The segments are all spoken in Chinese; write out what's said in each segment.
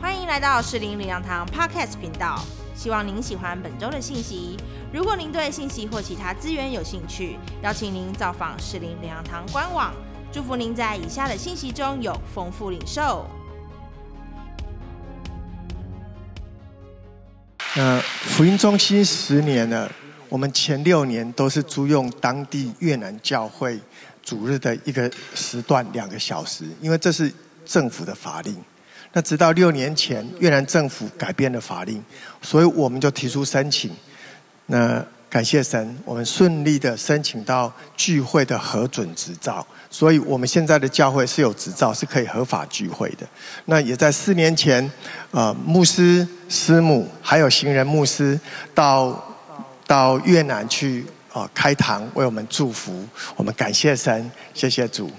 欢迎来到士林领养堂 Podcast 频道，希望您喜欢本周的信息。如果您对信息或其他资源有兴趣，邀请您造访士林领养堂官网。祝福您在以下的信息中有丰富领受。那福音中心十年了，我们前六年都是租用当地越南教会主日的一个时段两个小时，因为这是政府的法令。那直到六年前，越南政府改变了法令，所以我们就提出申请。那感谢神，我们顺利的申请到聚会的核准执照，所以我们现在的教会是有执照，是可以合法聚会的。那也在四年前，呃，牧师、师母还有行人牧师到到越南去啊开堂为我们祝福，我们感谢神，谢谢主。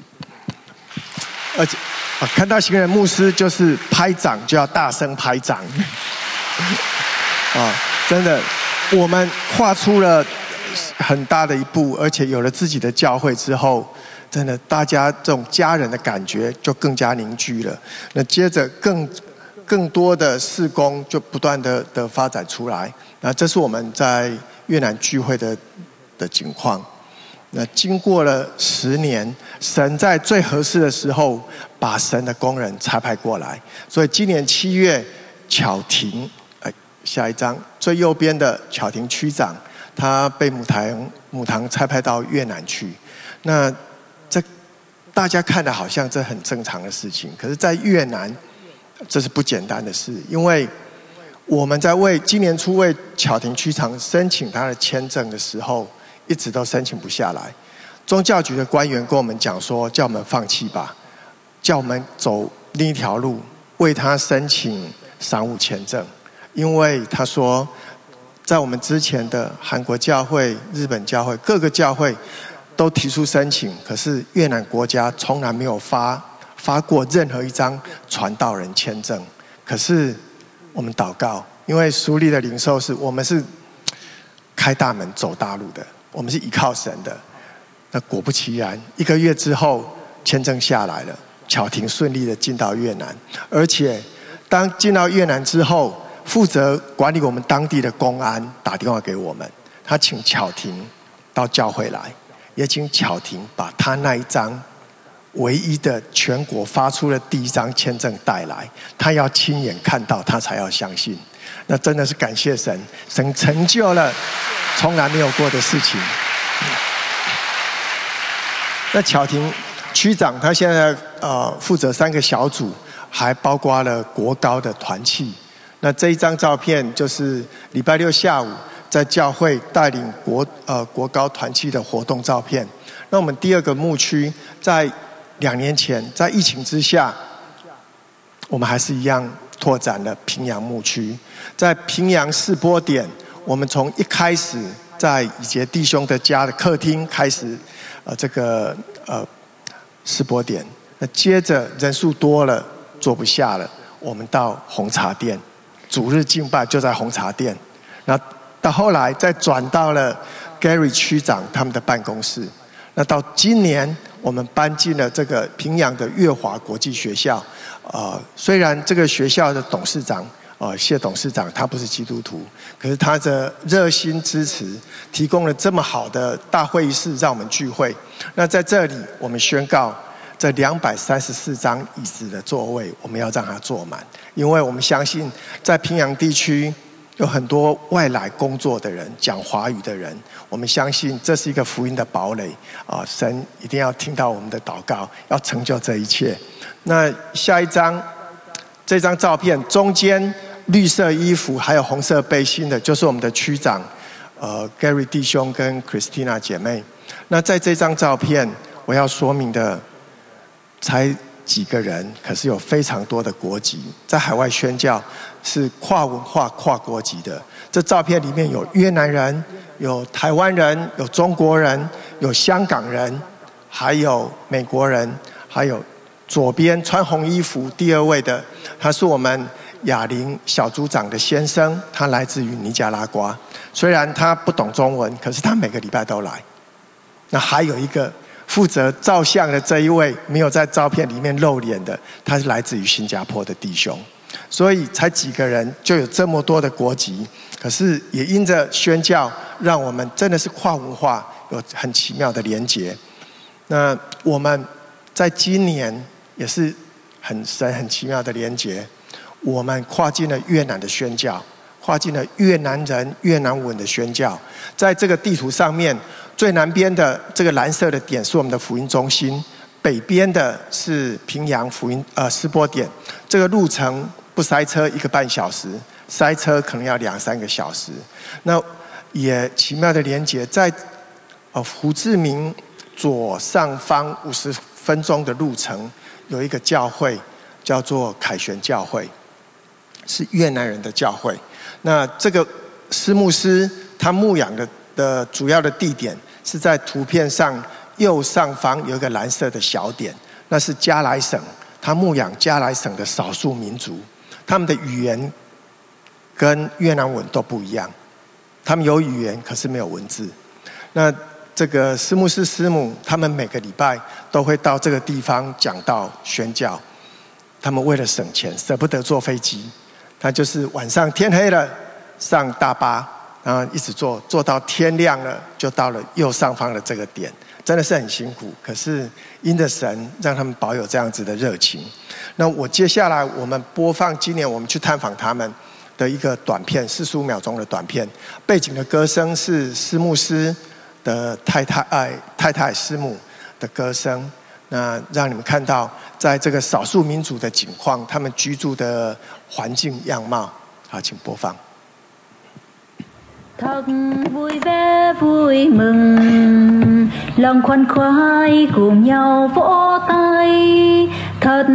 而且。啊看到行人牧师就是拍掌，就要大声拍掌。啊，真的，我们跨出了很大的一步，而且有了自己的教会之后，真的，大家这种家人的感觉就更加凝聚了。那接着更更多的事工就不断的的发展出来。那这是我们在越南聚会的的情况。那经过了十年，神在最合适的时候把神的工人差派过来。所以今年七月，巧婷，哎，下一张最右边的巧婷区长，他被母堂母堂差派到越南去。那这大家看的好像这很正常的事情，可是，在越南这是不简单的事，因为我们在为今年初为巧婷区长申请他的签证的时候。一直都申请不下来，宗教局的官员跟我们讲说，叫我们放弃吧，叫我们走另一条路，为他申请商务签证，因为他说，在我们之前的韩国教会、日本教会各个教会都提出申请，可是越南国家从来没有发发过任何一张传道人签证。可是我们祷告，因为苏利的领受是我们是开大门走大路的。我们是依靠神的，那果不其然，一个月之后签证下来了，巧婷顺利的进到越南，而且当进到越南之后，负责管理我们当地的公安打电话给我们，他请巧婷到教会来，也请巧婷把他那一张唯一的全国发出的第一张签证带来，他要亲眼看到，他才要相信。那真的是感谢神，神成就了从来没有过的事情。那巧婷区长他现在呃负责三个小组，还包括了国高的团契。那这一张照片就是礼拜六下午在教会带领国呃国高团契的活动照片。那我们第二个牧区在两年前在疫情之下，我们还是一样。拓展了平阳牧区，在平阳试播点，我们从一开始在以杰弟兄的家的客厅开始，呃，这个呃试播点，那接着人数多了，坐不下了，我们到红茶店，主日敬拜就在红茶店，那到后来再转到了 Gary 区长他们的办公室，那到今年我们搬进了这个平阳的月华国际学校。啊，虽然这个学校的董事长，啊谢董事长他不是基督徒，可是他的热心支持，提供了这么好的大会议室让我们聚会。那在这里，我们宣告这两百三十四张椅子的座位，我们要让它坐满，因为我们相信在平阳地区。有很多外来工作的人，讲华语的人，我们相信这是一个福音的堡垒啊！神一定要听到我们的祷告，要成就这一切。那下一张，这张照片中间绿色衣服还有红色背心的，就是我们的区长，呃，Gary 弟兄跟 Christina 姐妹。那在这张照片，我要说明的，才。几个人，可是有非常多的国籍，在海外宣教是跨文化、跨国籍的。这照片里面有越南人，有台湾人，有中国人，有香港人，还有美国人，还有左边穿红衣服第二位的，他是我们哑铃小组长的先生，他来自于尼加拉瓜。虽然他不懂中文，可是他每个礼拜都来。那还有一个。负责照相的这一位没有在照片里面露脸的，他是来自于新加坡的弟兄，所以才几个人就有这么多的国籍，可是也因着宣教，让我们真的是跨文化有很奇妙的连结。那我们在今年也是很神很奇妙的连结，我们跨进了越南的宣教。划进了越南人越南文的宣教，在这个地图上面，最南边的这个蓝色的点是我们的福音中心，北边的是平阳福音呃试播点。这个路程不塞车一个半小时，塞车可能要两三个小时。那也奇妙的连接，在呃胡志明左上方五十分钟的路程，有一个教会叫做凯旋教会，是越南人的教会。那这个施牧师他牧养的的主要的地点是在图片上右上方有一个蓝色的小点，那是加来省，他牧养加来省的少数民族，他们的语言跟越南文都不一样，他们有语言可是没有文字。那这个施牧师师母他们每个礼拜都会到这个地方讲道宣教，他们为了省钱舍不得坐飞机。他就是晚上天黑了，上大巴，然后一直坐，坐到天亮了，就到了右上方的这个点，真的是很辛苦。可是因着神让他们保有这样子的热情。那我接下来我们播放今年我们去探访他们的一个短片，四十五秒钟的短片，背景的歌声是师牧师的太太哎太太师母的歌声。那让你们看到，在这个少数民族的景况，他们居住的环境样貌。好，请播放。Thật vui vẻ vui mừng. Lòng khoan khoái cùng nhau vỗ tay. Thật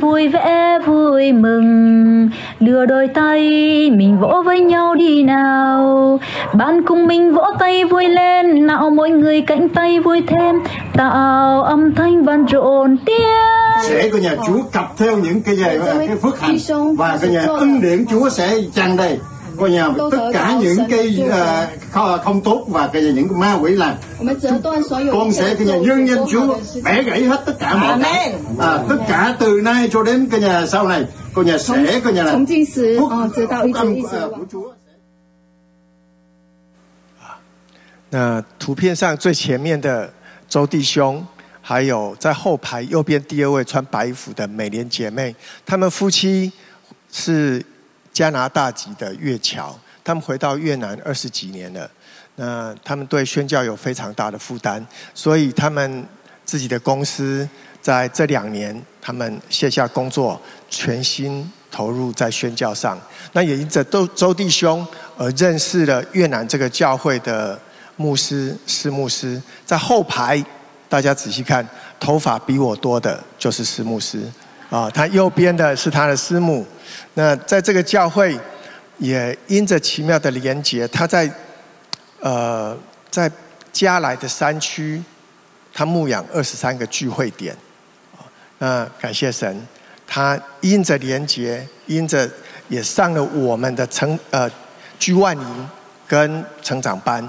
vui vẻ vui mừng. Đưa đôi tay mình vỗ với nhau đi nào. Bạn cùng mình vỗ tay vui lên nào mỗi người cạnh tay vui thêm. Tạo âm thanh vang rộn tiếng. Sẽ của nhà Chúa cặp theo những cái gì cái phước hạnh. và cái nhà ân điển Chúa sẽ tràn đầy coi nhà tất cả những cái uh, không tốt và cái những ma quỷ làm con sẽ cái nhà nhân nhân Chúa bẻ gãy hết tất cả mọi cái à, tất cả từ nay cho đến cái nhà sau này coi nhà sẽ coi nhà là phúc, phúc âm của Chúa 那图片上最前面的周弟兄，还有在后排右边第二位穿白衣服的美莲姐妹，她们夫妻是 加拿大籍的越侨，他们回到越南二十几年了。那他们对宣教有非常大的负担，所以他们自己的公司在这两年，他们卸下工作，全心投入在宣教上。那也因着周周弟兄而认识了越南这个教会的牧师施牧师。在后排，大家仔细看，头发比我多的就是施牧师啊，他右边的是他的师母。那在这个教会，也因着奇妙的连结，他在呃在加来的山区，他牧养二十三个聚会点。那感谢神，他因着连结，因着也上了我们的成呃居万营跟成长班。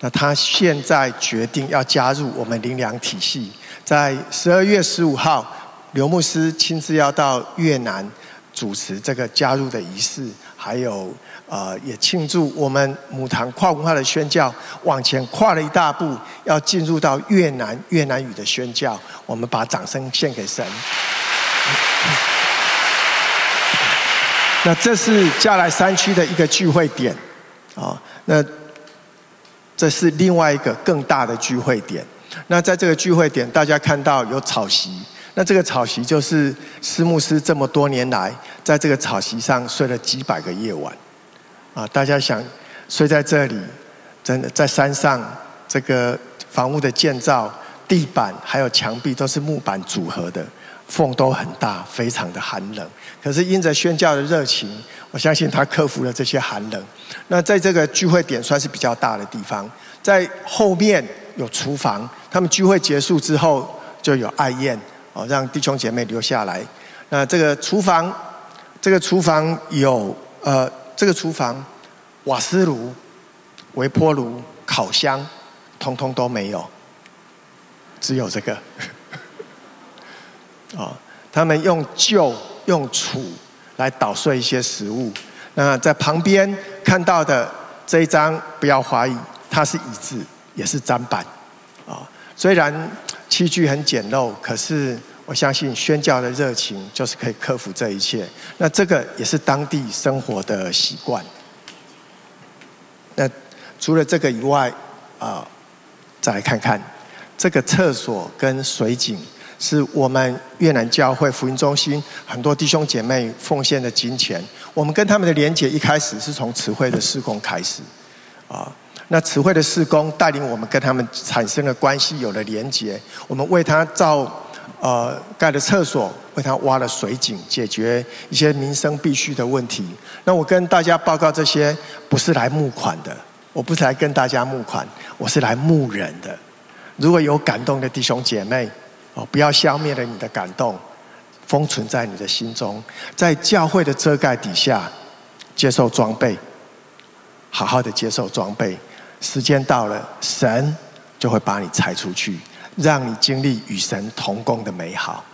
那他现在决定要加入我们灵粮体系，在十二月十五号，刘牧师亲自要到越南。主持这个加入的仪式，还有呃，也庆祝我们母堂跨文化的宣教往前跨了一大步，要进入到越南越南语的宣教。我们把掌声献给神。那这是加来山区的一个聚会点，啊，那这是另外一个更大的聚会点。那在这个聚会点，大家看到有草席。那这个草席就是施牧师这么多年来在这个草席上睡了几百个夜晚，啊，大家想睡在这里，真的在山上，这个房屋的建造、地板还有墙壁都是木板组合的，缝都很大，非常的寒冷。可是因着宣教的热情，我相信他克服了这些寒冷。那在这个聚会点算是比较大的地方，在后面有厨房，他们聚会结束之后就有爱宴。哦，让弟兄姐妹留下来。那这个厨房，这个厨房有呃，这个厨房瓦斯炉、微波炉、烤箱，通通都没有。只有这个。啊，他们用旧用杵来捣碎一些食物。那在旁边看到的这一张，不要怀疑，它是椅子，也是砧板。啊，虽然器具很简陋，可是我相信宣教的热情就是可以克服这一切。那这个也是当地生活的习惯。那除了这个以外，啊，再来看看这个厕所跟水井。是我们越南教会福音中心很多弟兄姐妹奉献的金钱。我们跟他们的连结一开始是从慈惠的施工开始，啊，那慈惠的施工带领我们跟他们产生了关系，有了连结。我们为他造呃盖了厕所，为他挖了水井，解决一些民生必须的问题。那我跟大家报告这些，不是来募款的，我不是来跟大家募款，我是来募人的。如果有感动的弟兄姐妹。哦，不要消灭了你的感动，封存在你的心中，在教会的遮盖底下接受装备，好好的接受装备。时间到了，神就会把你拆出去，让你经历与神同工的美好。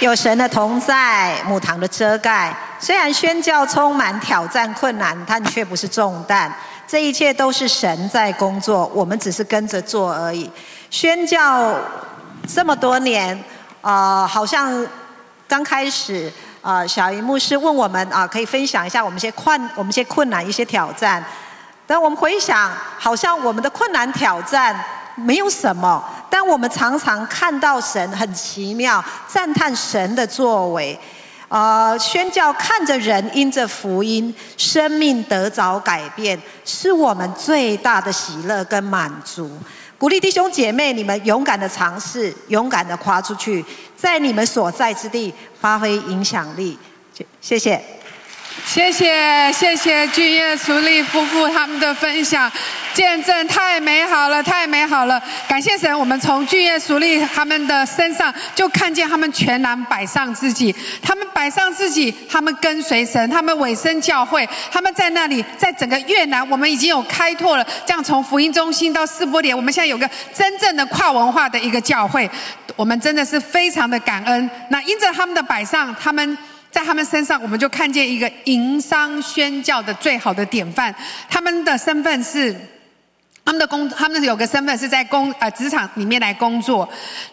有神的同在，母堂的遮盖。虽然宣教充满挑战困难，但却不是重担。这一切都是神在工作，我们只是跟着做而已。宣教这么多年，啊，好像刚开始，啊，小云牧师问我们啊，可以分享一下我们一些困，我们一些困难，一些挑战。但我们回想，好像我们的困难挑战没有什么，但我们常常看到神很奇妙，赞叹神的作为。啊！宣教看着人因着福音生命得着改变，是我们最大的喜乐跟满足。鼓励弟兄姐妹，你们勇敢的尝试，勇敢的跨出去，在你们所在之地发挥影响力。谢谢。谢谢谢谢俊业淑丽夫妇他们的分享，见证太美好了，太美好了！感谢神，我们从俊业淑丽他们的身上就看见他们全然摆上自己，他们摆上自己，他们跟随神，他们委身教会，他们在那里，在整个越南，我们已经有开拓了，这样从福音中心到四波点，我们现在有个真正的跨文化的一个教会，我们真的是非常的感恩。那因着他们的摆上，他们。在他们身上，我们就看见一个营商宣教的最好的典范。他们的身份是，他们的工，他们有个身份是在工呃职场里面来工作，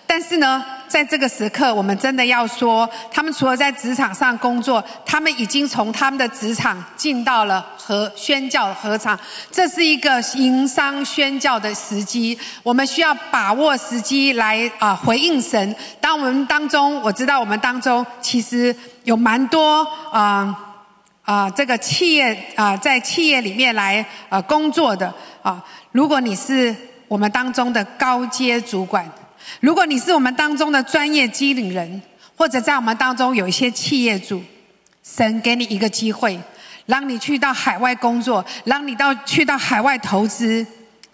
但是呢。在这个时刻，我们真的要说，他们除了在职场上工作，他们已经从他们的职场进到了和宣教合场。这是一个营商宣教的时机，我们需要把握时机来啊回应神。当我们当中，我知道我们当中其实有蛮多啊啊这个企业啊在企业里面来呃工作的啊。如果你是我们当中的高阶主管。如果你是我们当中的专业机灵人，或者在我们当中有一些企业主，神给你一个机会，让你去到海外工作，让你到去到海外投资，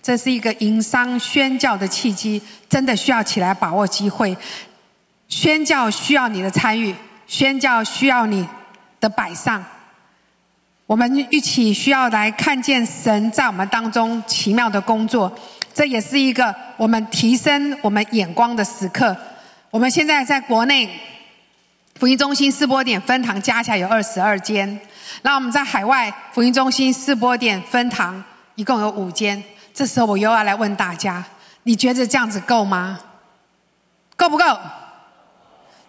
这是一个营商宣教的契机，真的需要起来把握机会。宣教需要你的参与，宣教需要你的摆上，我们一起需要来看见神在我们当中奇妙的工作。这也是一个我们提升我们眼光的时刻。我们现在在国内福音中心试播点分堂加起来有二十二间，那我们在海外福音中心试播点分堂一共有五间。这时候我又要来问大家：你觉得这样子够吗？够不够？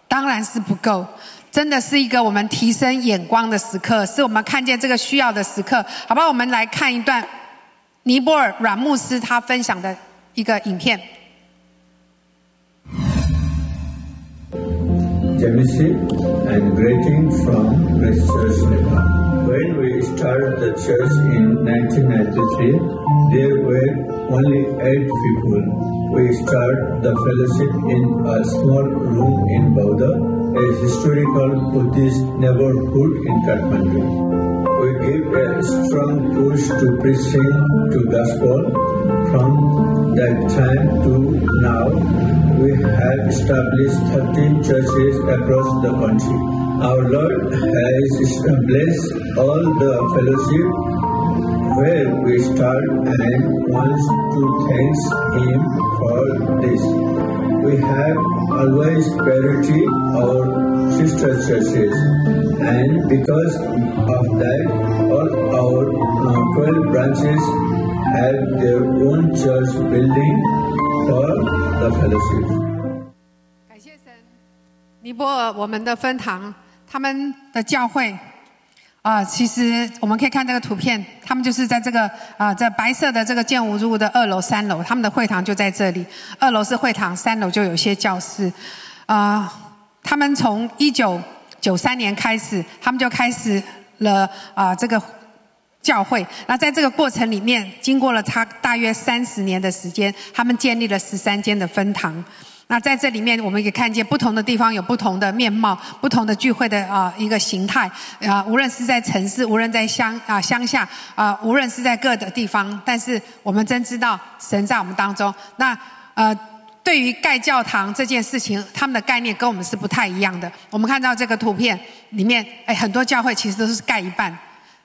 当然是不够。真的是一个我们提升眼光的时刻，是我们看见这个需要的时刻。好吧，我们来看一段。尼泊尔阮牧师他分享的一个影片。and greeting from Christ Church When we started the church in 1993, there were only eight people. We started the fellowship in a small room in Bauda, a historical Buddhist neighborhood in Kathmandu we give a strong push to preaching to gospel. From that time to now, we have established 13 churches across the country. Our Lord has blessed all the fellowship where we start and wants to thank him for this We have always priority our sister churches and because of that all our uh, 12 branches have their own church building for the fellowship. 感谢神，尼泊尔我们的分堂，他们的教会 啊、其实我们可以看这个图片，他们就是在这个啊、在白色的这个建筑物的二楼、三楼，他们的会堂就在这里。二楼是会堂，三楼就有些教室。啊、他们从一九九三年开始，他们就开始了啊、这个教会。那在这个过程里面，经过了他大约三十年的时间，他们建立了十三间的分堂。那在这里面，我们也看见不同的地方有不同的面貌，不同的聚会的啊、一个形态啊、无论是在城市，无论在乡啊、乡下啊、无论是在各的地方，但是我们真知道神在我们当中。那呃。对于盖教堂这件事情，他们的概念跟我们是不太一样的。我们看到这个图片里面，哎，很多教会其实都是盖一半，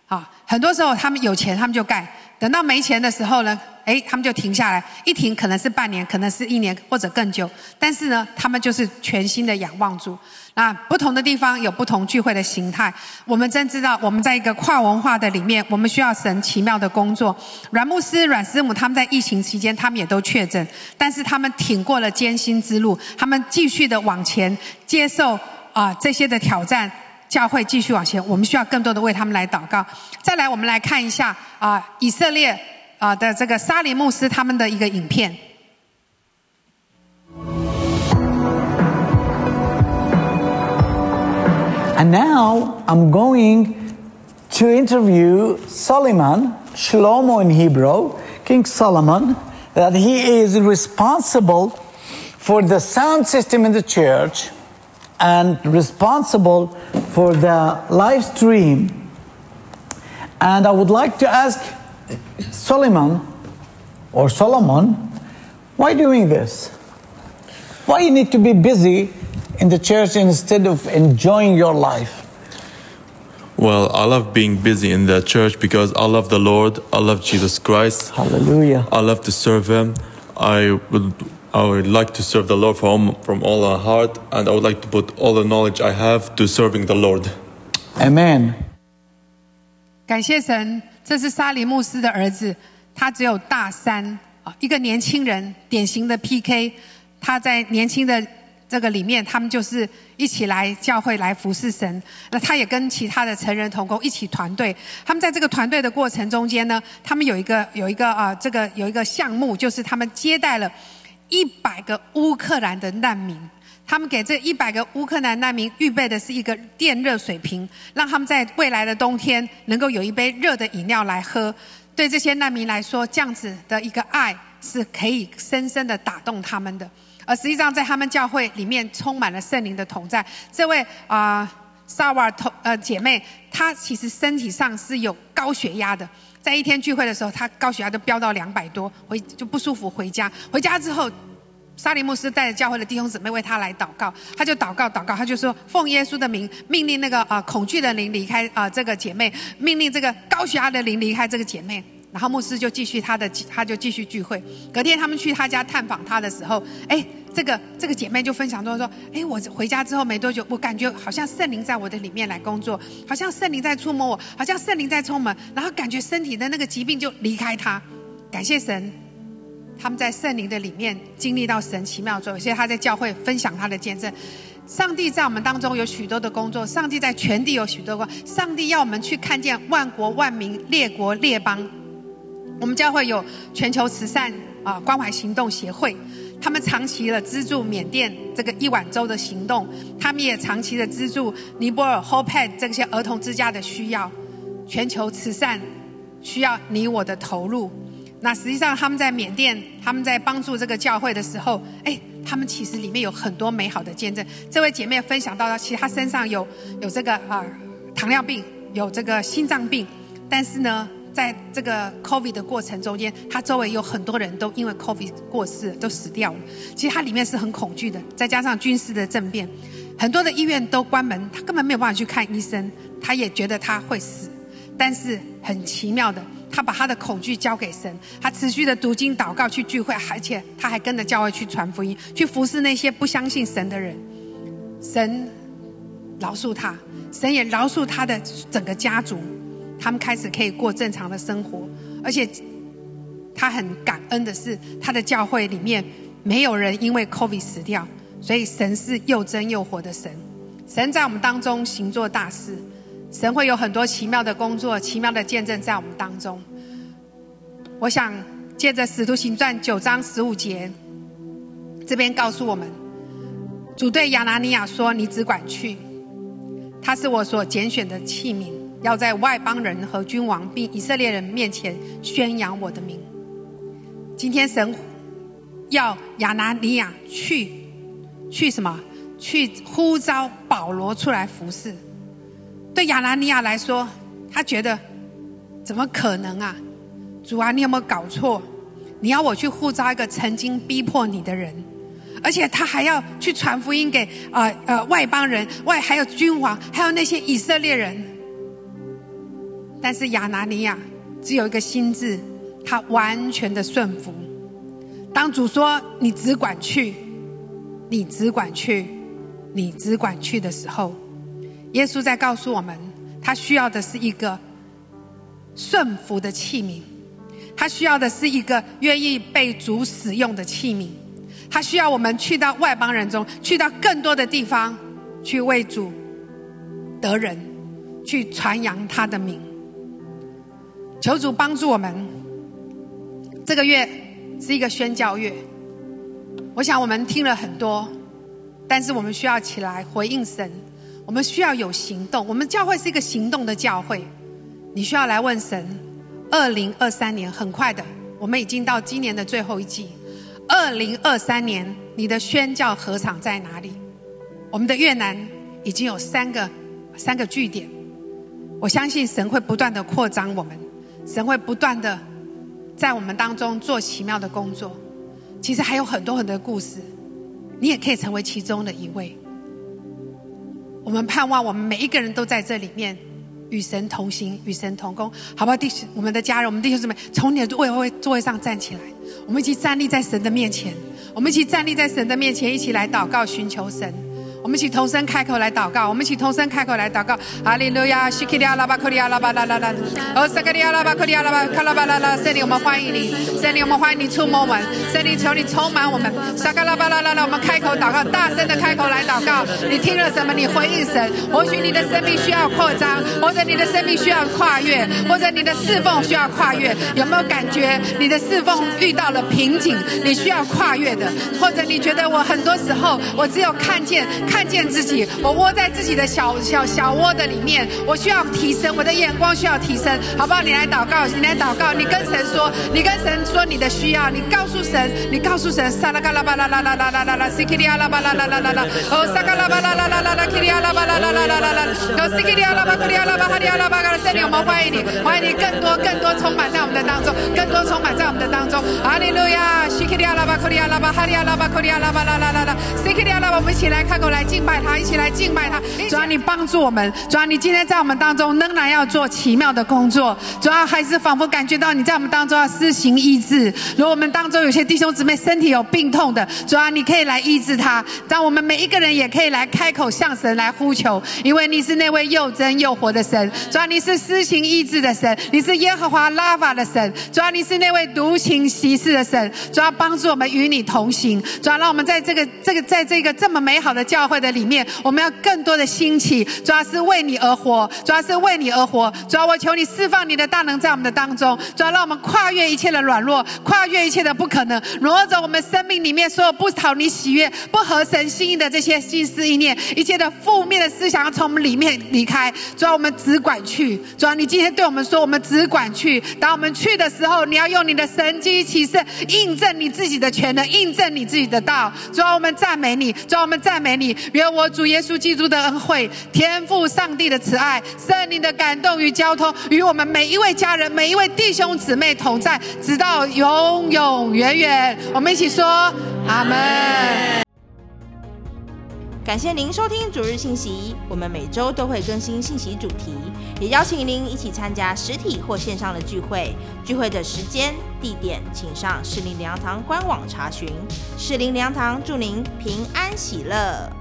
啊，很多时候他们有钱他们就盖，等到没钱的时候呢，哎，他们就停下来，一停可能是半年，可能是一年或者更久，但是呢，他们就是全新的仰望主。那不同的地方有不同聚会的形态，我们真知道我们在一个跨文化的里面，我们需要神奇妙的工作。阮牧师、阮师母他们在疫情期间，他们也都确诊，但是他们挺过了艰辛之路，他们继续的往前接受啊、这些的挑战。教会继续往前，我们需要更多的为他们来祷告。再来，我们来看一下啊、以色列 啊、的这个沙林牧师他们的一个影片。 And now I'm going to interview Solomon, Shlomo in Hebrew, King Solomon, that he is responsible for the sound system in the church and responsible for the live stream. And I would like to ask Solomon or Solomon, why doing this? Why you need to be busy in the church instead of enjoying your life? Well, I love being busy in the church because I love the Lord. I love Jesus Christ. Hallelujah. I love to serve Him. I would, I would like to serve the Lord from from all my heart, and I would like to put all the knowledge I have to serving the Lord. Amen. 感谢神， 这是沙里牧师的儿子，他只有大三啊，一个年轻人，典型的 PK。他在年轻的这个里面，他们就是一起来教会来服侍神。那他也跟其他的成人同工一起团队。他们在这个团队的过程中间呢，他们有一个有一个啊、这个有一个项目，就是他们接待了一百个乌克兰的难民。他们给这一百个乌克兰难民预备的是一个电热水瓶，让他们在未来的冬天能够有一杯热的饮料来喝。对这些难民来说，这样子的一个爱是可以深深的打动他们的。而实际上，在他们教会里面充满了圣灵的同在。这位啊、萨瓦尔同呃姐妹，她其实身体上是有高血压的。在一天聚会的时候，她高血压都飙到两百多，回就不舒服回家。回家之后，沙利牧师带着教会的弟兄姊妹为他来祷告，他就祷告祷告，他就说奉耶稣的名命令那个啊、恐惧的灵离开啊、这个姐妹，命令这个高血压的灵离开这个姐妹。然后牧师就继续他的，他就继续聚会。隔天他们去他家探访他的时候，哎，这个这个姐妹就分享说说，哎，我回家之后没多久，我感觉好像圣灵在我的里面来工作，好像圣灵在触摸我，好像圣灵在充满，然后感觉身体的那个疾病就离开他。感谢神，他们在圣灵的里面经历到神奇妙作为，所以他在教会分享他的见证。上帝在我们当中有许多的工作，上帝在全地有许多工，上帝要我们去看见万国万民、列国列邦。我们教会有全球慈善啊、关怀行动协会，他们长期的资助缅甸这个一碗粥的行动，他们也长期的资助尼泊尔 hoped 这些儿童之家的需要。全球慈善需要你我的投入。那实际上他们在缅甸，他们在帮助这个教会的时候，哎，他们其实里面有很多美好的见证。这位姐妹分享到的，其实她身上有有这个啊、糖尿病，有这个心脏病，但是呢，在这个 COVID 的过程中间，她周围有很多人都因为 COVID 过世，都死掉了。其实她里面是很恐惧的，再加上军事的政变，很多的医院都关门，她根本没有办法去看医生，她也觉得她会死。但是很奇妙的，他把他的恐惧交给神，他持续的读经祷告去聚会，而且他还跟着教会去传福音，去服侍那些不相信神的人。神饶恕他，神也饶恕他的整个家族，他们开始可以过正常的生活，而且他很感恩的是，他的教会里面没有人因为 COVID 死掉，所以神是又真又活的神。神在我们当中行做大事，神会有很多奇妙的工作、奇妙的见证在我们当中。我想借着《使徒行传》九章十五节，这边告诉我们，主对亚拿尼亚说：“你只管去，他是我所拣选的器皿，要在外邦人和君王并以色列人面前宣扬我的名。”今天神要亚拿尼亚去，去什么？去呼召保罗出来服侍，对亚拿尼亚来说，他觉得怎么可能啊？主啊，你有没有搞错？你要我去呼召一个曾经逼迫你的人，而且他还要去传福音给啊呃外邦人，外还有君王，还有那些以色列人。但是亚拿尼亚只有一个心智，他完全的顺服。当主说你只管去，你只管去。你只管去的时候，耶稣在告诉我们，他需要的是一个顺服的器皿，他需要的是一个愿意被主使用的器皿，他需要我们去到外邦人中，去到更多的地方，去为主得人，去传扬他的名。求主帮助我们，这个月是一个宣教月，我想我们听了很多。但是我们需要起来回应神，我们需要有行动。我们教会是一个行动的教会，你需要来问神。二零二三年很快的，我们已经到今年的最后一季。二零二三年，你的宣教合场在哪里？我们的越南已经有三个三个据点，我相信神会不断的扩张我们，神会不断的在我们当中做奇妙的工作。其实还有很多很多故事。你也可以成为其中的一位。我们盼望我们每一个人都在这里面与神同行，与神同工，好不好？弟兄，我们的家人，我们弟兄姊妹，从你的位位座位上站起来，我们一起站立在神的面前，我们一起站立在神的面前，一起来祷告，寻求神。我们一起同声开口来祷告，我们一起同声开口来祷告。哈利路亚，西克利亚拉巴克利亚拉巴拉拉拉，哦，萨克里亚拉巴克利亚拉巴卡拉巴拉拉，圣灵，我们欢迎你，圣灵，我们欢迎你触摸我们，圣灵，求你充满我们。萨克拉巴拉拉拉，我们开口祷告，大声的开口来祷告。你听了什么？你回应神。或许你的生命需要扩张，或者你的生命需要跨越，或者你的侍奉需要跨越。有没有感觉你的侍奉遇到了瓶颈？你需要跨越的，或者你觉得我很多时候我只有看见。看见自己，我窝在自己的小小小窝的里面，我需要提升，我的眼光需要提升，好不好？你来祷告，你来祷告，你跟神说，你跟神说你的需要，你告诉神，你告诉神，萨拉嘎拉巴拉拉拉拉拉拉拉，西基利亚拉巴拉拉拉拉拉，哦，萨嘎拉巴拉拉拉拉拉，基利亚拉巴拉拉拉拉拉拉，哦，西基利亚拉巴库里阿拉巴哈里阿拉巴嘎拉，圣灵，我们欢迎你，欢迎你更多更多充满在我们的当中，更多充满在我们的当中，哈利路亚，西基利亚拉巴库里阿拉巴哈里阿拉巴库里阿拉巴拉拉拉拉，西基利亚拉巴，我们一起来看过来来敬拜。他一起来敬拜他，主要你帮助我们，主要你今天在我们当中仍然要做奇妙的工作，主要还是仿佛感觉到你在我们当中要施行医治。如果我们当中有些弟兄姊妹身体有病痛的，主要你可以来医治他，让我们每一个人也可以来开口向神来呼求，因为你是那位又真又活的神，主要你是施行医治的神，你是耶和华拉法的神，主要你是那位独行其事的神，主要帮助我们与你同行，主要让我们在这个这个在这个这么美好的教会的里。面，我们要更多的兴起，主要是为你而活，主要是为你而活。主要我求你释放你的大能在我们的当中，主要让我们跨越一切的软弱，跨越一切的不可能，挪走我们生命里面所有不讨你喜悦、不合神心意的这些心思意念，一切的负面的思想要从我们里面离开。主要我们只管去，主要你今天对我们说，我们只管去。当我们去的时候，你要用你的神机骑士印证你自己的权能，印证你自己的道。主要我们赞美你，主要我们赞美你，愿我。主耶稣基督的恩惠，天赋上帝的慈爱，圣灵的感动与交通，与我们每一位家人、每一位弟兄姊妹同在，直到永永远远。我们一起说阿门。感谢您收听主日信息，我们每周都会更新信息主题，也邀请您一起参加实体或线上的聚会。聚会的时间、地点，请上士林良堂官网查询。士林良堂祝您平安喜乐。